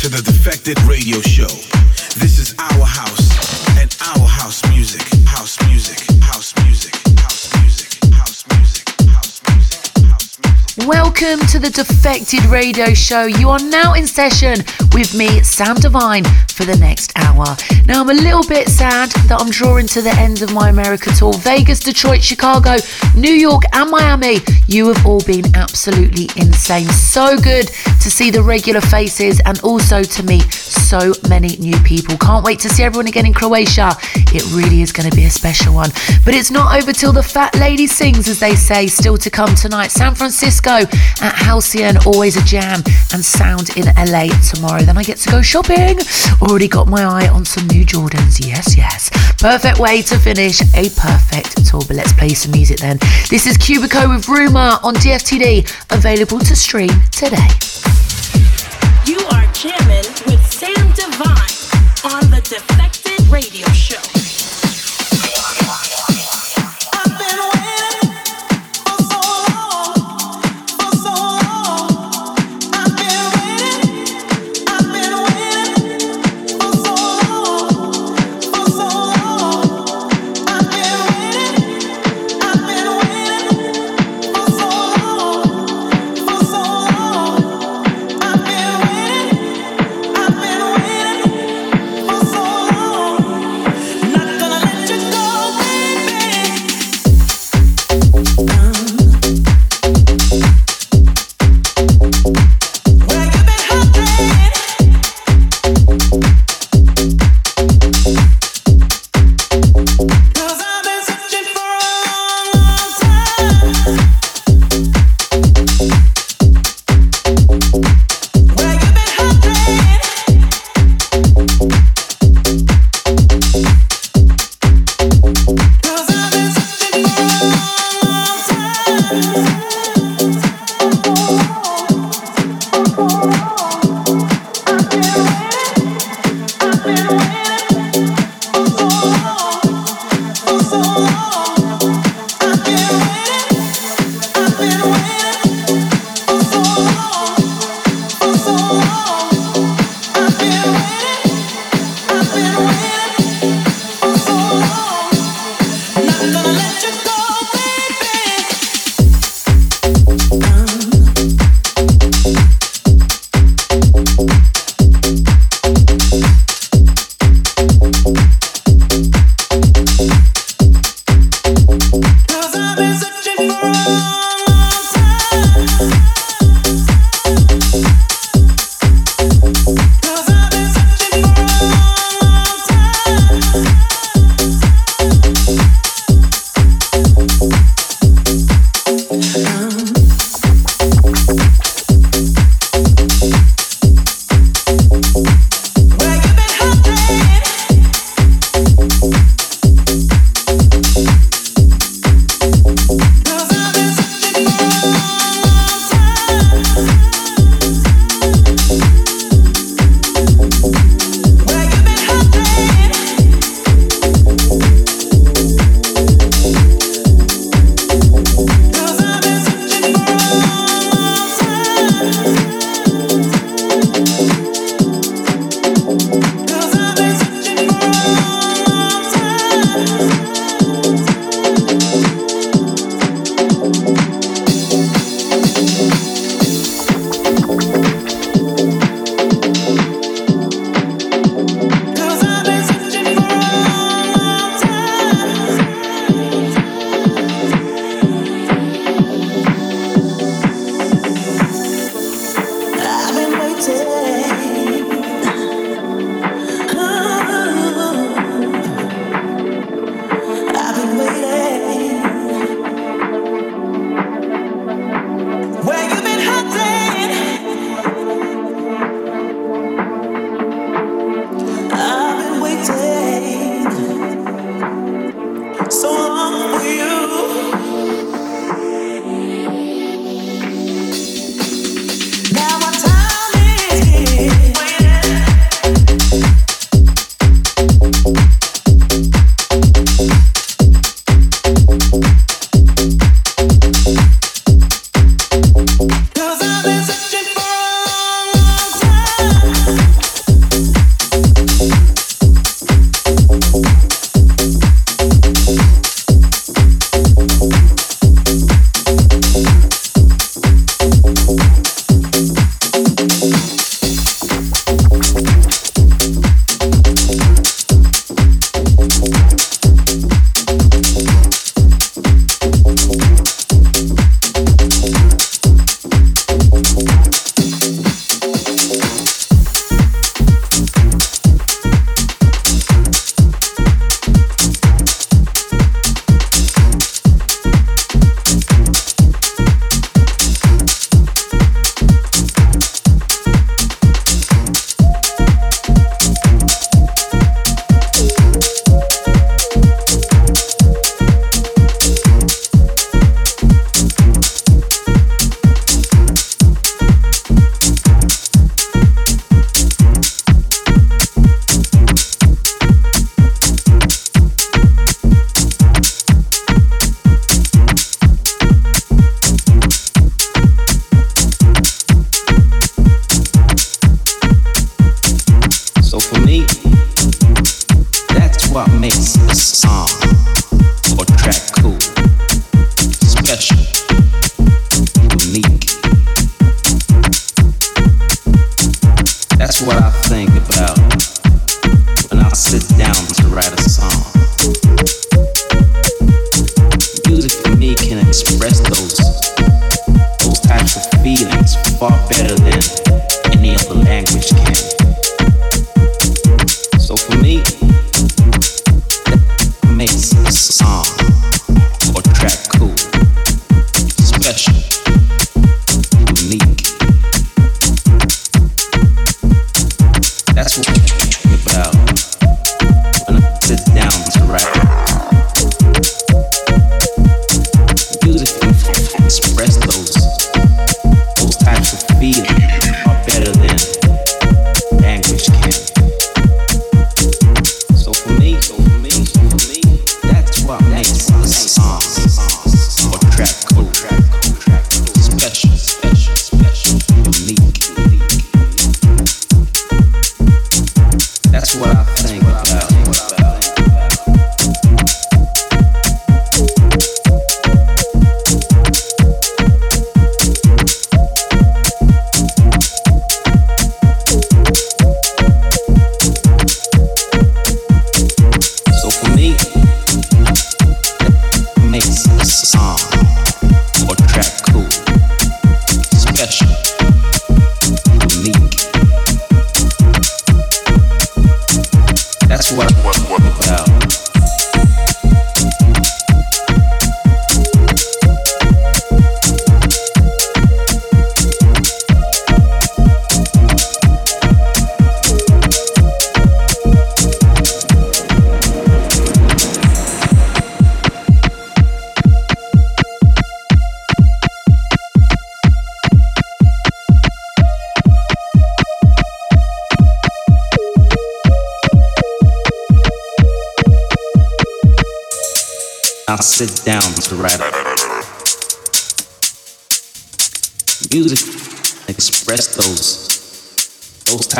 to the Defected Radio Show. This is our house and our house music. House music. House music. House music. House music. House music. House music. Welcome to the Defected Radio Show. You are now in session with me, Sam Divine, for the next hour. Now, I'm a little bit sad that I'm drawing to the end of my America tour. Vegas, Detroit, Chicago, New York, and Miami. You have all been absolutely insane. So good to see the regular faces and also to meet so many new people. Can't wait to see everyone again in Croatia. It really is going to be a special one. But it's not over till the fat lady sings, as they say. Still to come tonight. San Francisco at Halcyon, always a jam, and Sound in LA tomorrow. Then I get to go shopping. Already got my eye on some new Jordans. Yes, yes. Perfect way to finish a perfect tour. But let's play some music then. This is Qubiko with Rumour on DFTD, available to stream today. You are jamming with Sam Divine on the Defected Radio Show.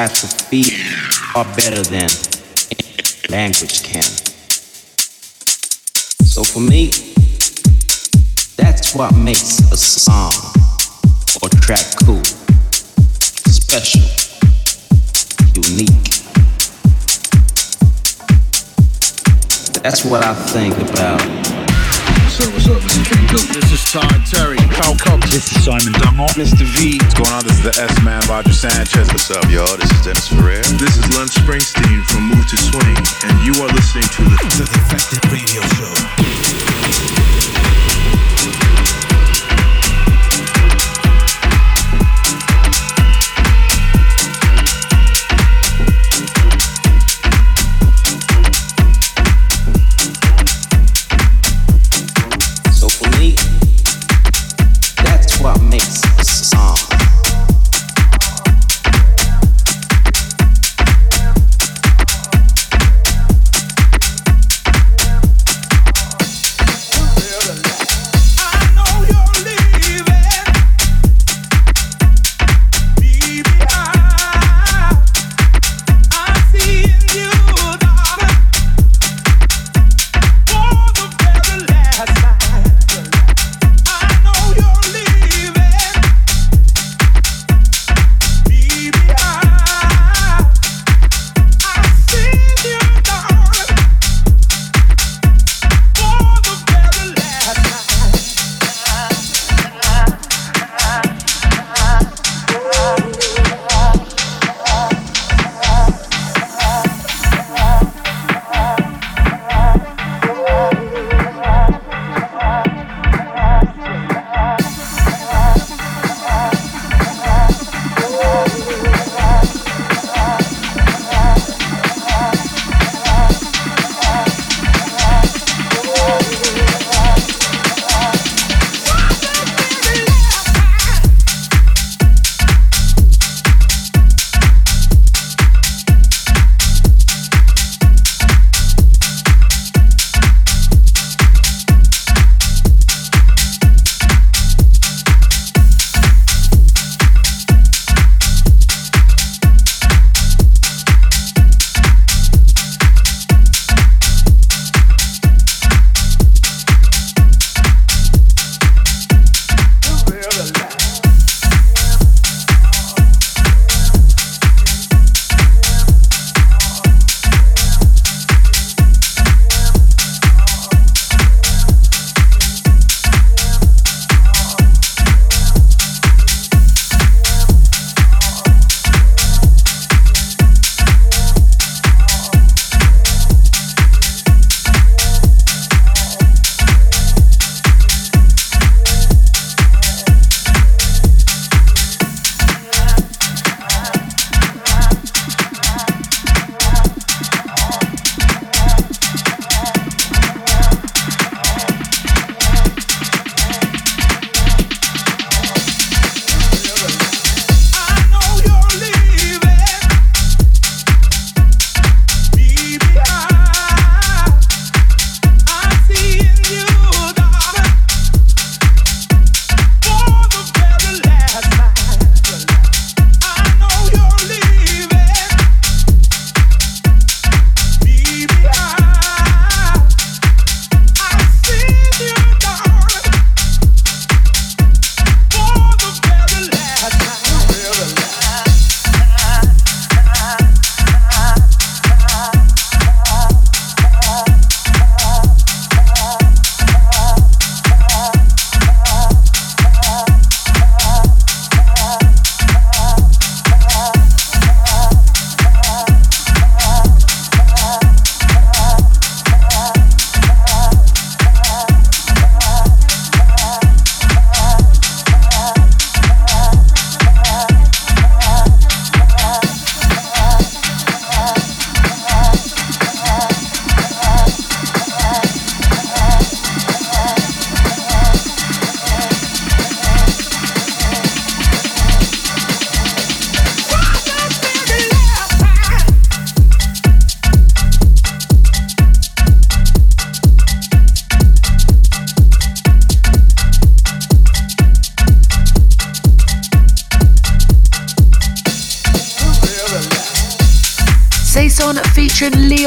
Types of feelings are better than language can. So for me, that's what makes a song or track cool, special, unique. That's what I think about? This is King Duke. This is Todd Terry. Cal Cook. This is Simon Dunmore. Mr. V. What's going on? This is the S Man, Roger Sanchez. What's up, y'all? This is Dennis Ferrer. This is Len Springsteen from Move to Swing, and you are listening to the, the Defected Radio Show.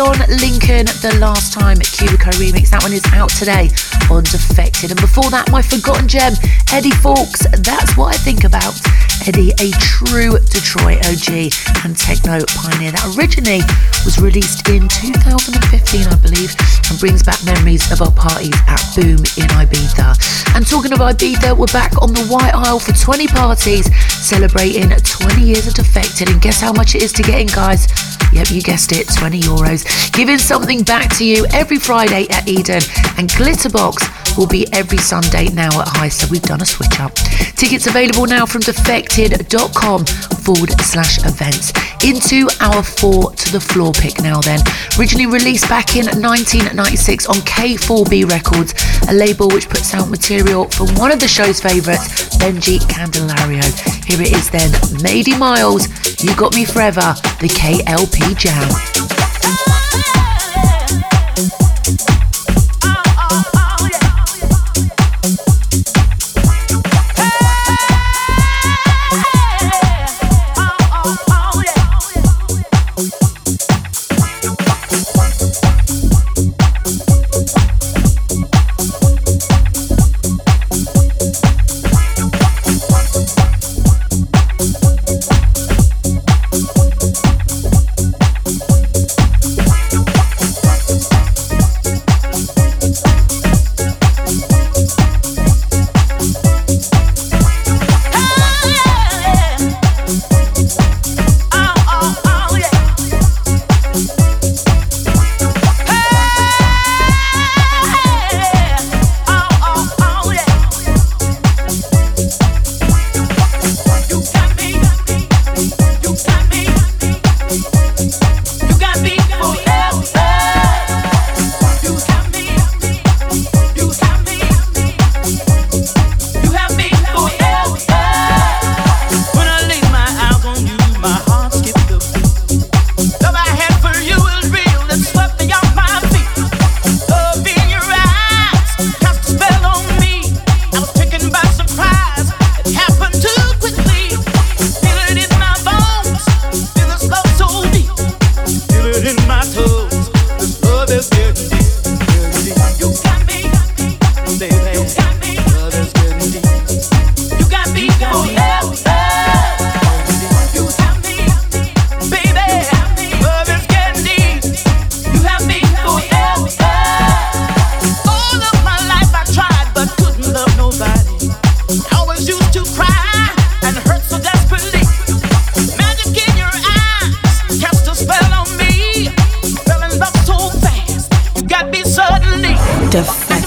Leon Lincoln, the last time Qubiko remix. That one is out today on Defected. And before that, my forgotten gem, Eddie Fowlkes. That's what I think about. Eddie, a true Detroit OG and techno pioneer that originally was released in 2015, I believe, and brings back memories of our parties at Boom in Ibiza. And talking of Ibiza, we're back on the White Isle for 20 parties, celebrating 20 years of Defected. And guess how much it is to get in, guys? Yep, you guessed it, 20 euros. Giving something back to you every Friday at Eden. And Glitterbox will be every Sunday now at High, so we've done a switch up. Tickets available now from defected.com forward slash events. Into our four to the floor pick now then. Originally released back in 1996 on K4B Records, a label which puts out material from one of the show's favourites, Benji Candelario. Here it is then, Maddie Myles, You Got Me Forever, the KLP Jam. suddenly.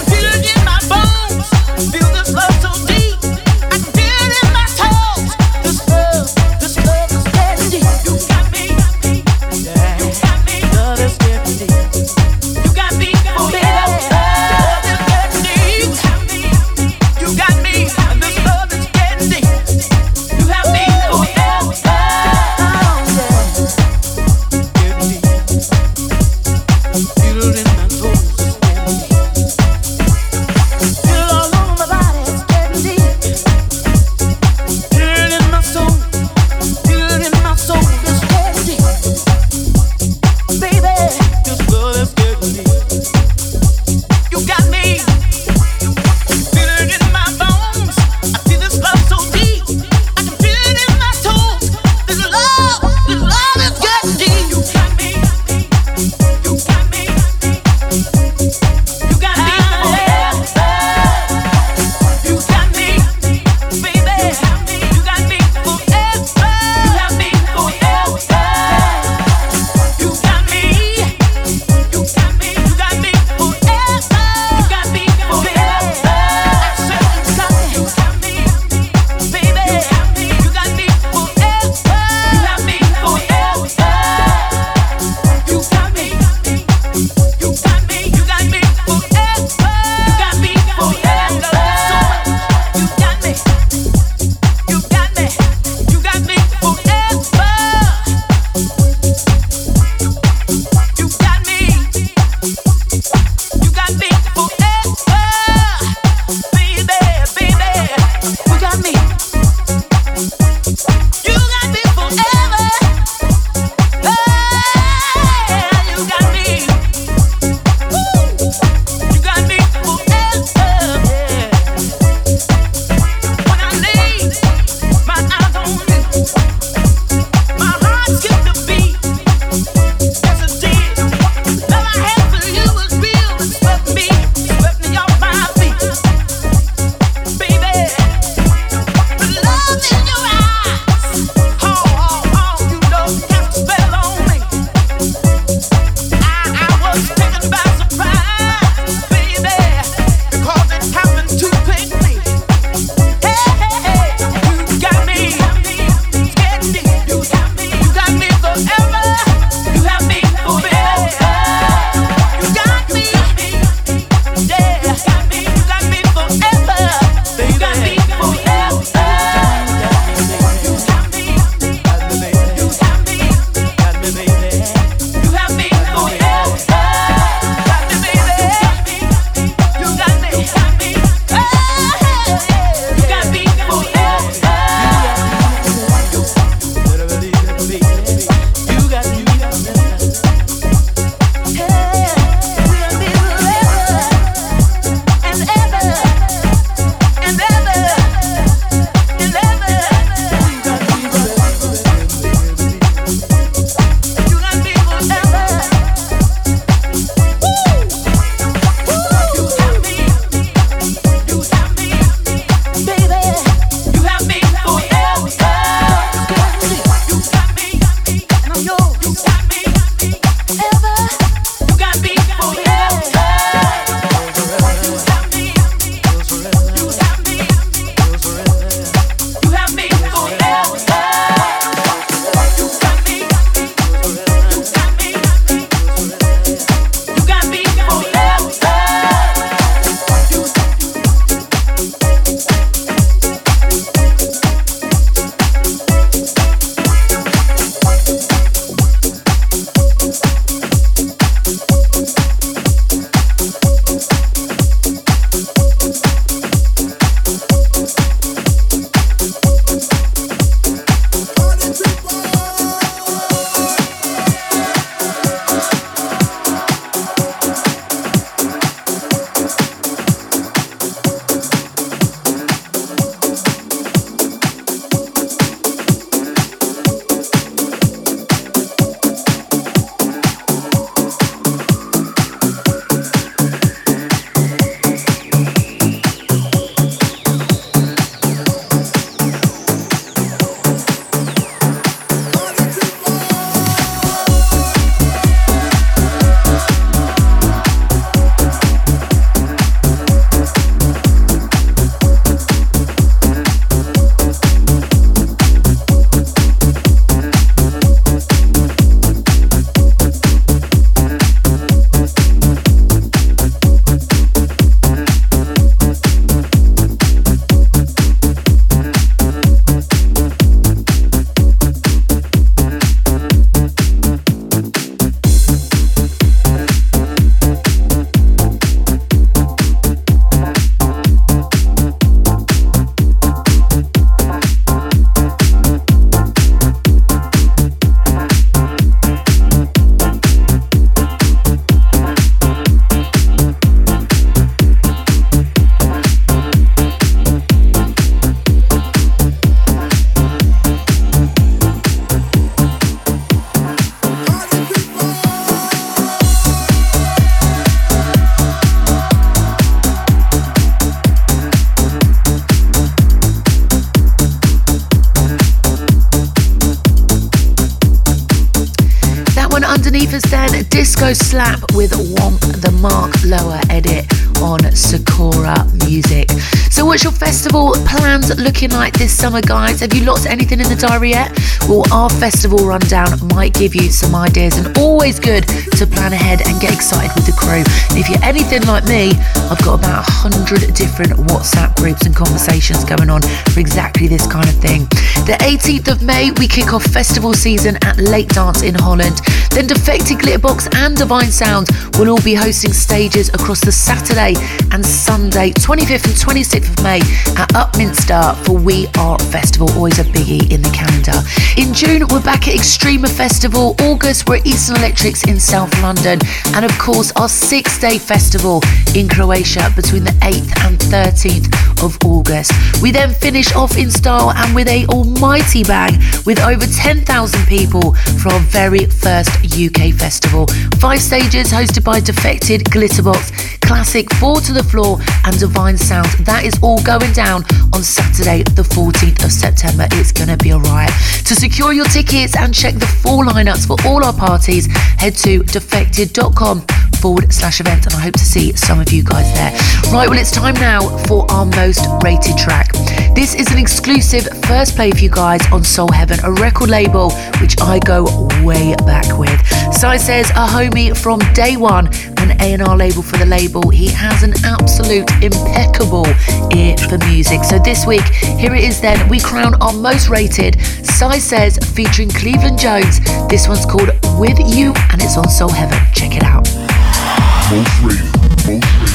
Looking like summer, guys? Have you lost anything in the diary yet? Well, our festival rundown might give you some ideas, and always good to plan ahead and get excited with the crew. And if you're anything like me, I've got about a hundred different WhatsApp groups and conversations going on for exactly this kind of thing. The 18th of May, we kick off festival season at Lake Dance in Holland. Then Defected Glitterbox and Divine Sound will all be hosting stages across the Saturday and Sunday, 25th and 26th of May at Upminster for We Are Festival, always a biggie in the calendar. In June, we're back at Extrema Festival. August, we're at Eastern Electrics in South London. And of course, our six day festival in Croatia between the 8th and 13th of August. We then finish off in style and with a almighty bang with over 10,000 people for our very first UK festival. Five stages hosted by Defected, Glitterbox, Classic, Four to the Floor, and Divine Sound. That is all going down on Saturday, the 14th of September. It's going to be a riot. To secure your tickets and check the full lineups for all our parties, head to defected.com forward slash event and I hope to see some of you guys there. Right, well, it's time now for our most rated track. This is an exclusive first play for you guys on Soul Heaven, a record label which I go way back with. Sy Sez a homie from day one, an A&R label for the label. He has an absolute impeccable ear for music. So this week, here it is then, we crown our most rated. Sy Sez featuring Cleveland Jones. This one's called With You and it's on Soul Heaven. Check it out. Most rated, most rated.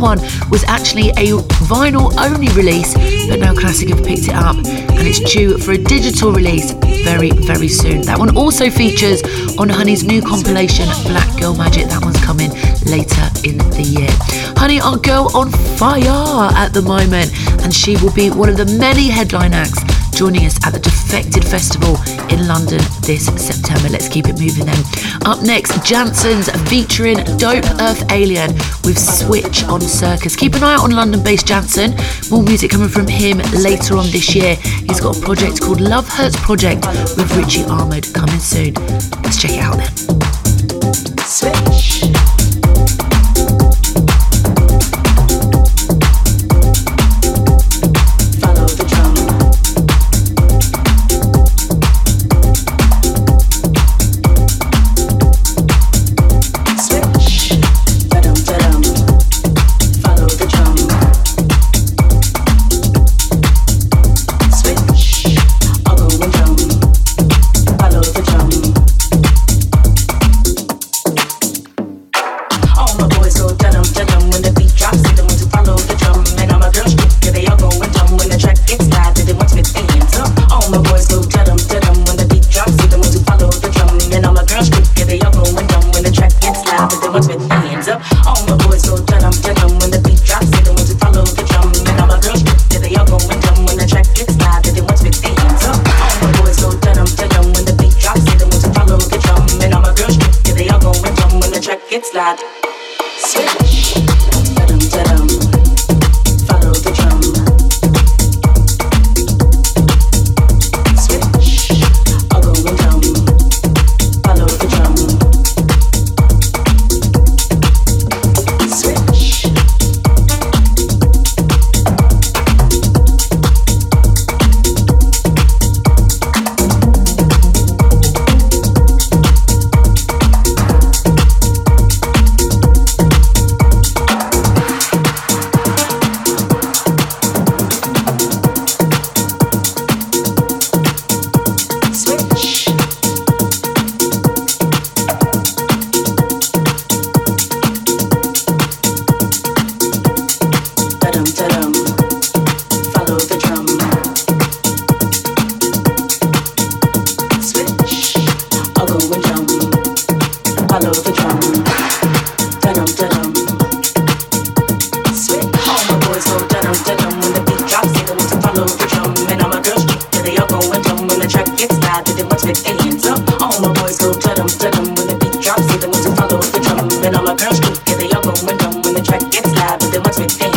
One was actually a vinyl only release, but now Classic have picked it up and it's due for a digital release very, very soon. That one also features on Honey's new compilation, Black Girl Magic. That one's coming later in the year. Honey, our girl on fire at the moment, and she will be one of the many headline acts joining us at the Defected Festival in London this September. Let's keep it moving then. Up next, Jansons featuring Dope Earth Alien with Switch on Circus. Keep an eye out on London based Janson. More music coming from him later on this year. He's got a project called Love Hurts Project with Richy Ahmed coming soon. Let's check it out then. Switch. they watch me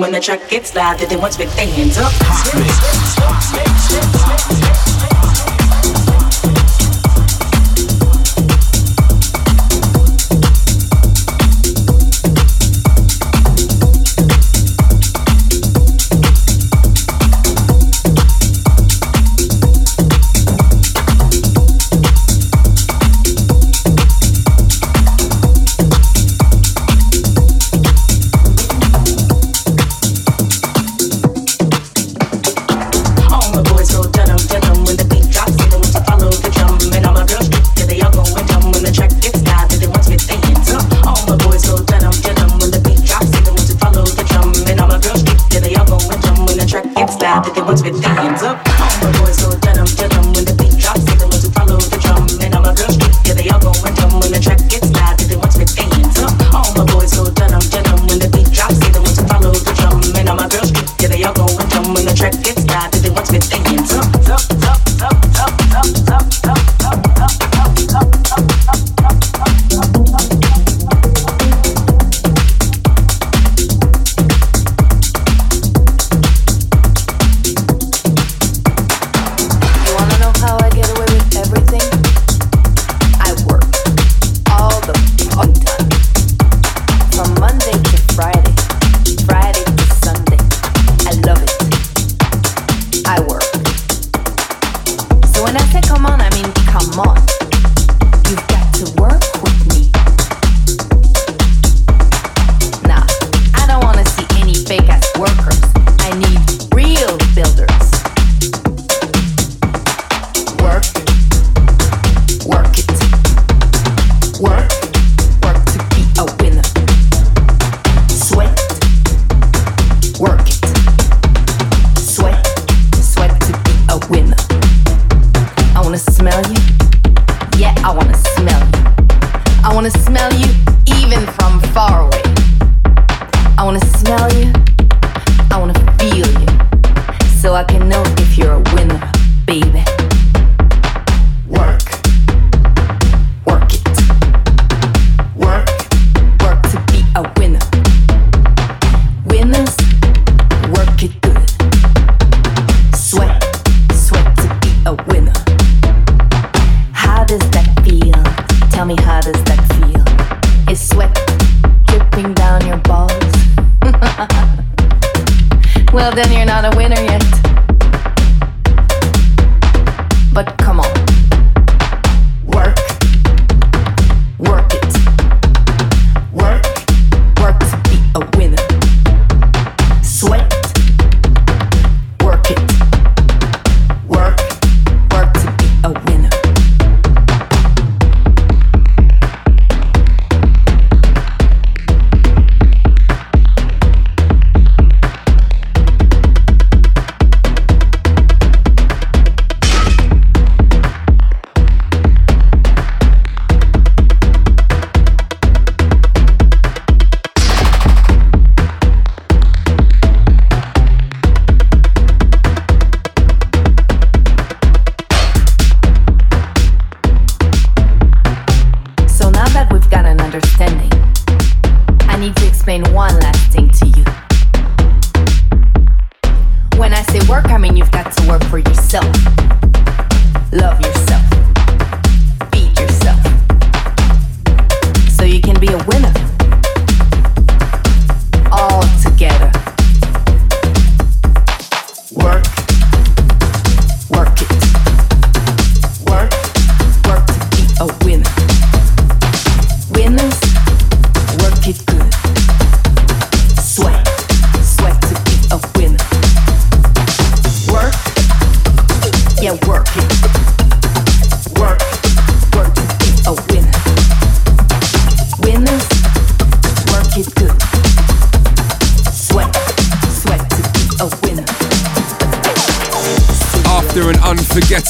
when the track gets loud, then once with their hands up.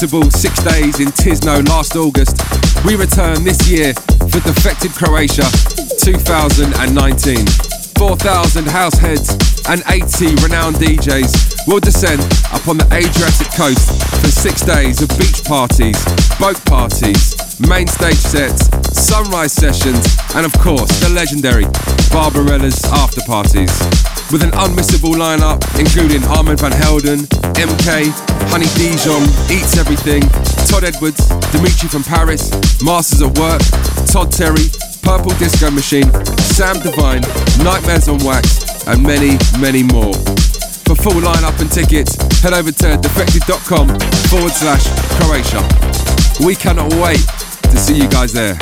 Unforgettable six days in Tisno last August, we return this year for Defected Croatia 2019. 4,000 house heads and 80 renowned DJs will descend upon the Adriatic coast for six days of beach parties, boat parties, main stage sets, sunrise sessions, and of course the legendary Barbarella's after parties. With an unmissable lineup including Armand van Helden, MK, Honey Dijon, Eats Everything, Todd Edwards, Dimitri from Paris, Masters at Work, Todd Terry, Purple Disco Machine, Sam Divine, Nightmares on Wax, and many, many more. For full lineup and tickets, head over to defected.com forward slash Croatia. We cannot wait to see you guys there.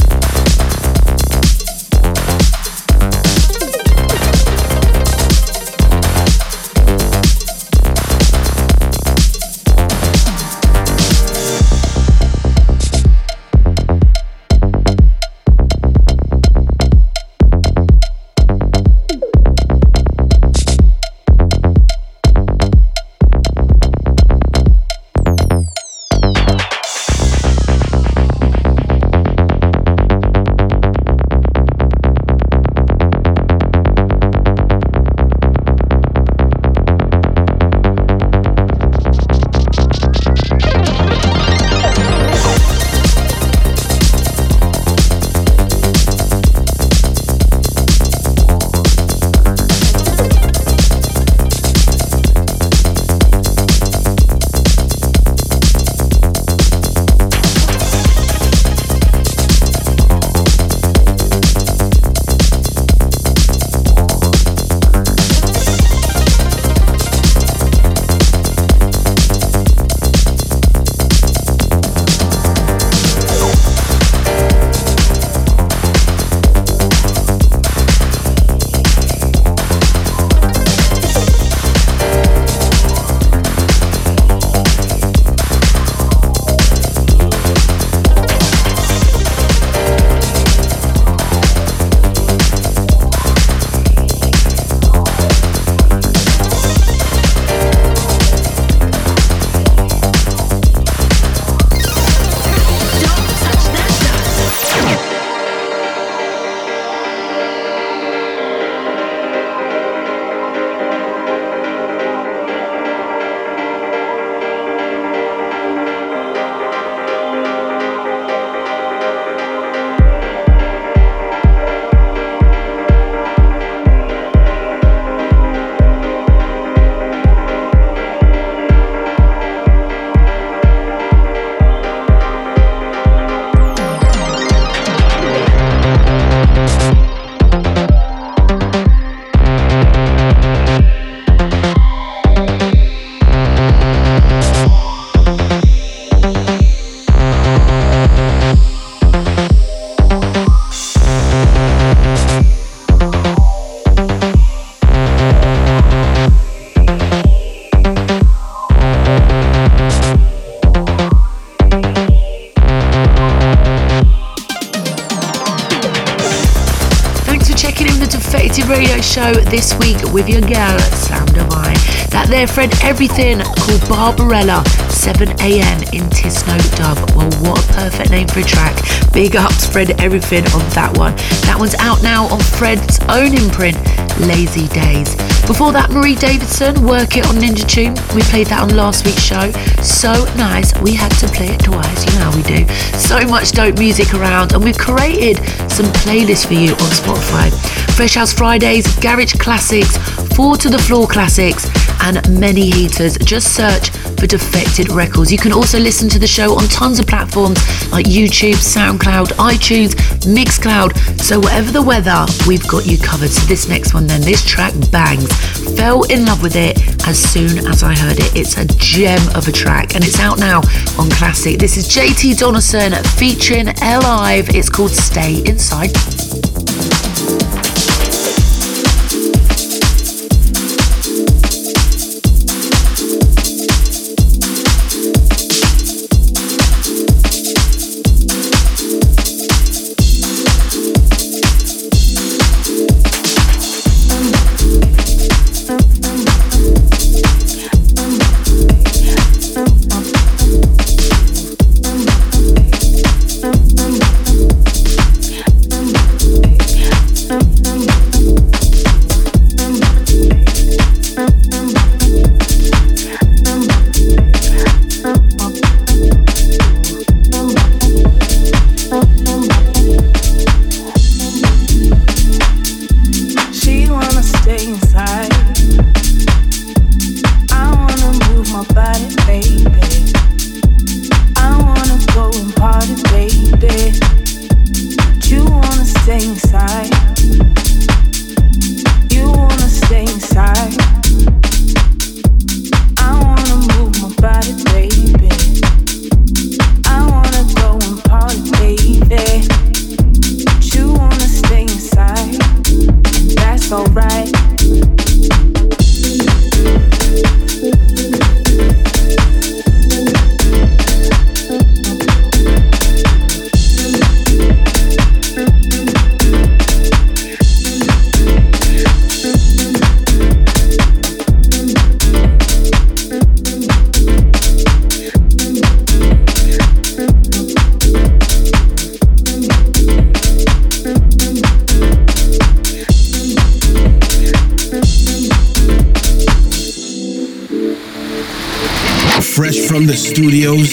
With your girl, Sam Divine. That there, Fred Everything, called Barbarella, 7am in Tisno Dub. Well, what a perfect name for a track. Big ups, Fred Everything, on that one. That one's out now on Fred's own imprint, Lazy Days. Before that, Marie Davidson, Work It on Ninja Tune. We played that on last week's show. So nice, we had to play it twice. You know how we do. So much dope music around, and we've created some playlists for you on Spotify. Fresh House Fridays, Garage Classics, Four to the Floor Classics, and many heaters. Just search for Defected Records. You can also listen to the show on tons of platforms like YouTube, SoundCloud, iTunes, Mixcloud. So, whatever the weather, we've got you covered. So, this next one, then, this track bangs. Fell in love with it as soon as I heard it. It's a gem of a track and it's out now on Classic. This is JT Donaldson featuring L.ive. It's called Stay Inside.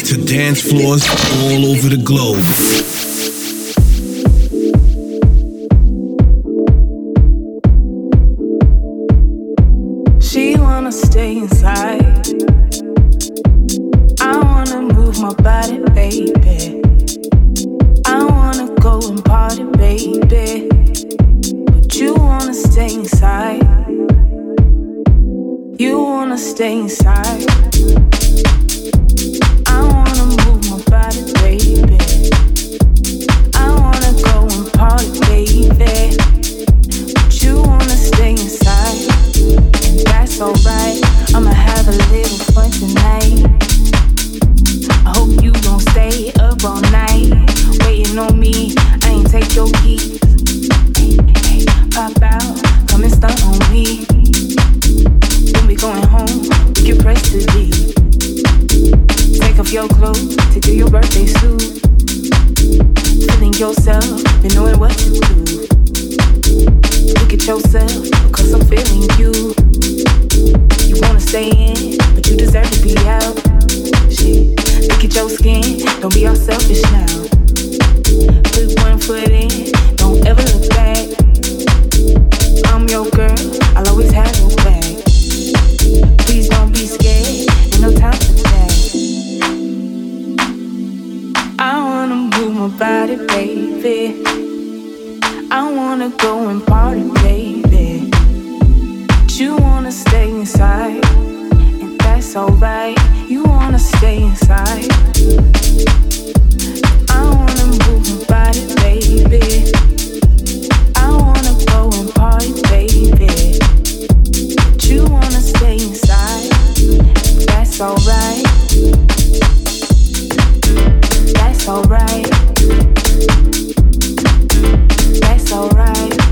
To dance floors all over the globe. My body, baby. I wanna go and party, baby. But you wanna stay inside, and that's alright. You wanna stay inside. I wanna move my body, baby. I wanna go and party, baby. But you wanna stay inside, and that's alright. Alright. That's alright.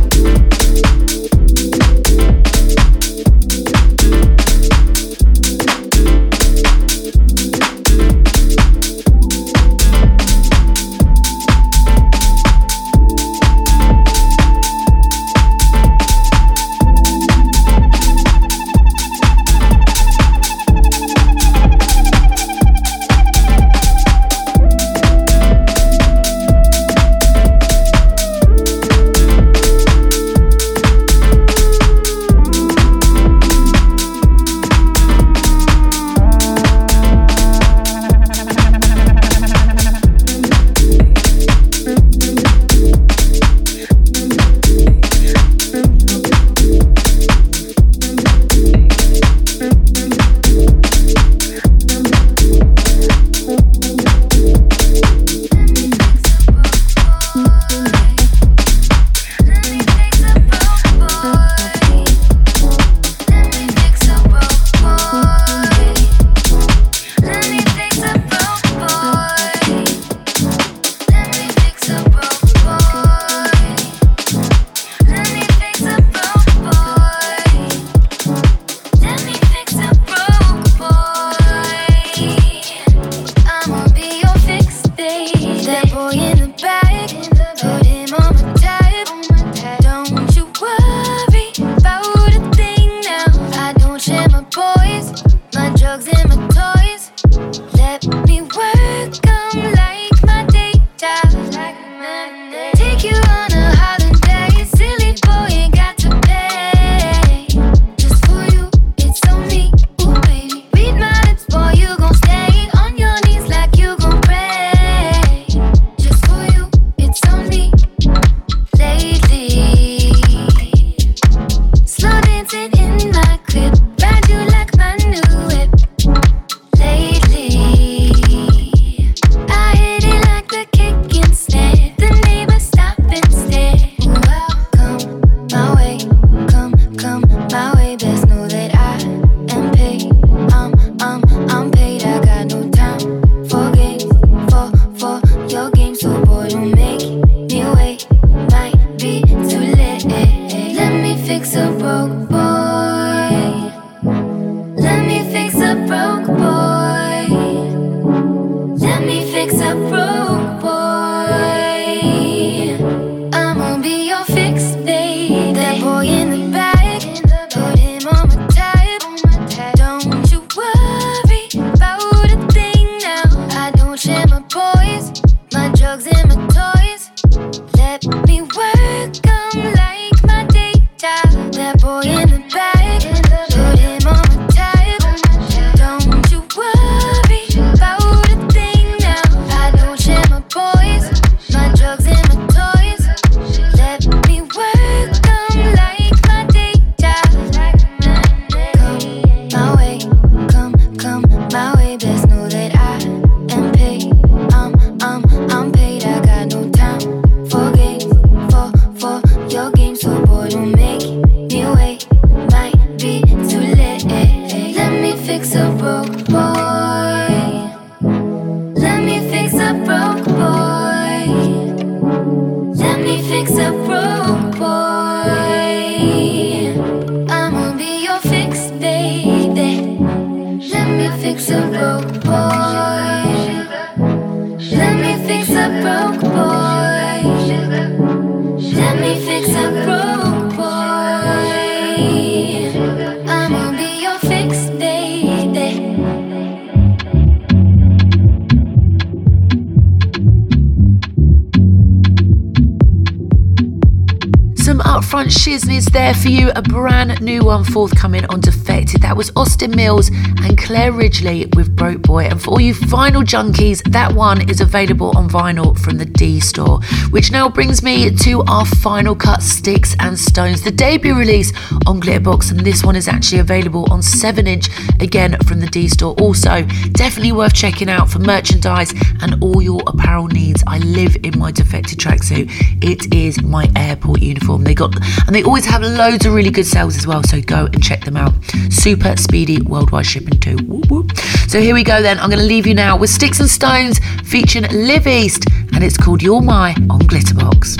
There for you, a brand new one forthcoming on Defected. That was Austin Millz and Claire Ridgely with Broke Boy. And for all you vinyl junkies, that one is available on vinyl from the D store. Which now brings me to our final cut, Sticks and Stonez, the debut release on Glitterbox. And this one is actually available on 7 inch, again from the D store. Also, definitely worth checking out for merchandise and all your apparel needs. I live in my Defected tracksuit. It is my airport uniform. They got, and they always have loads of really good sales as well, so go and check them out. Super speedy worldwide shipping too. Whoop, whoop. So here we go then. I'm going to leave you now with Sticks and Stonez featuring Liv East, and it's called You're My on Glitterbox.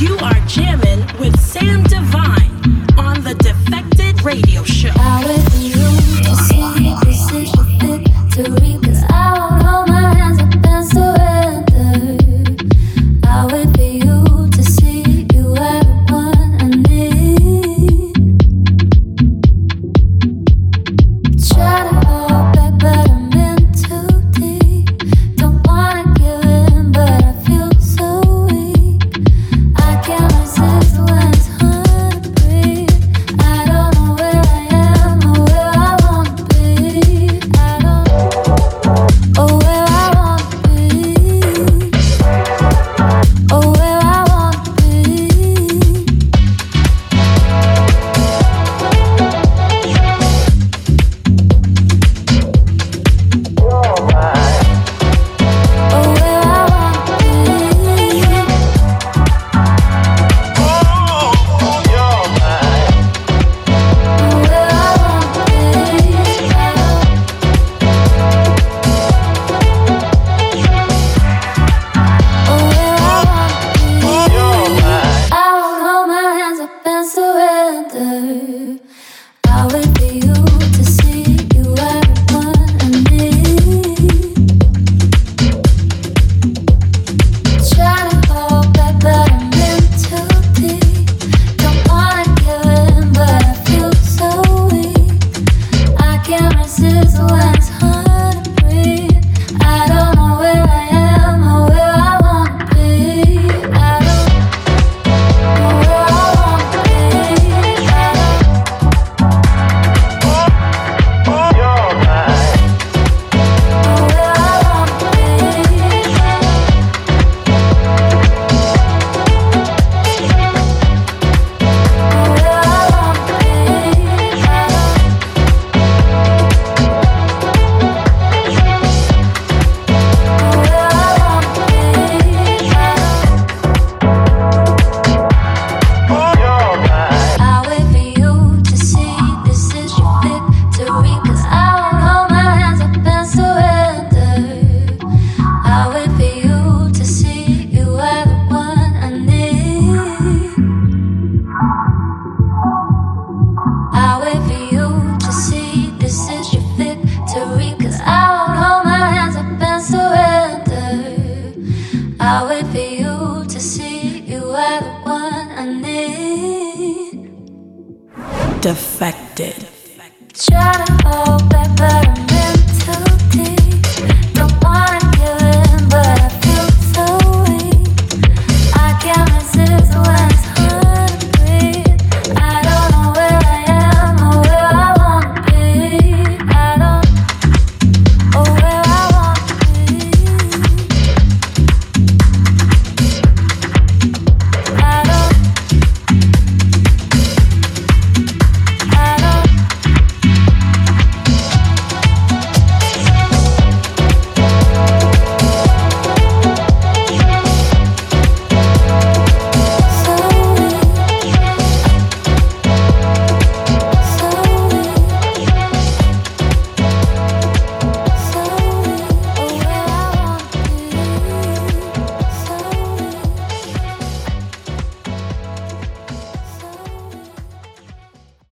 You are jamming with Sam Divine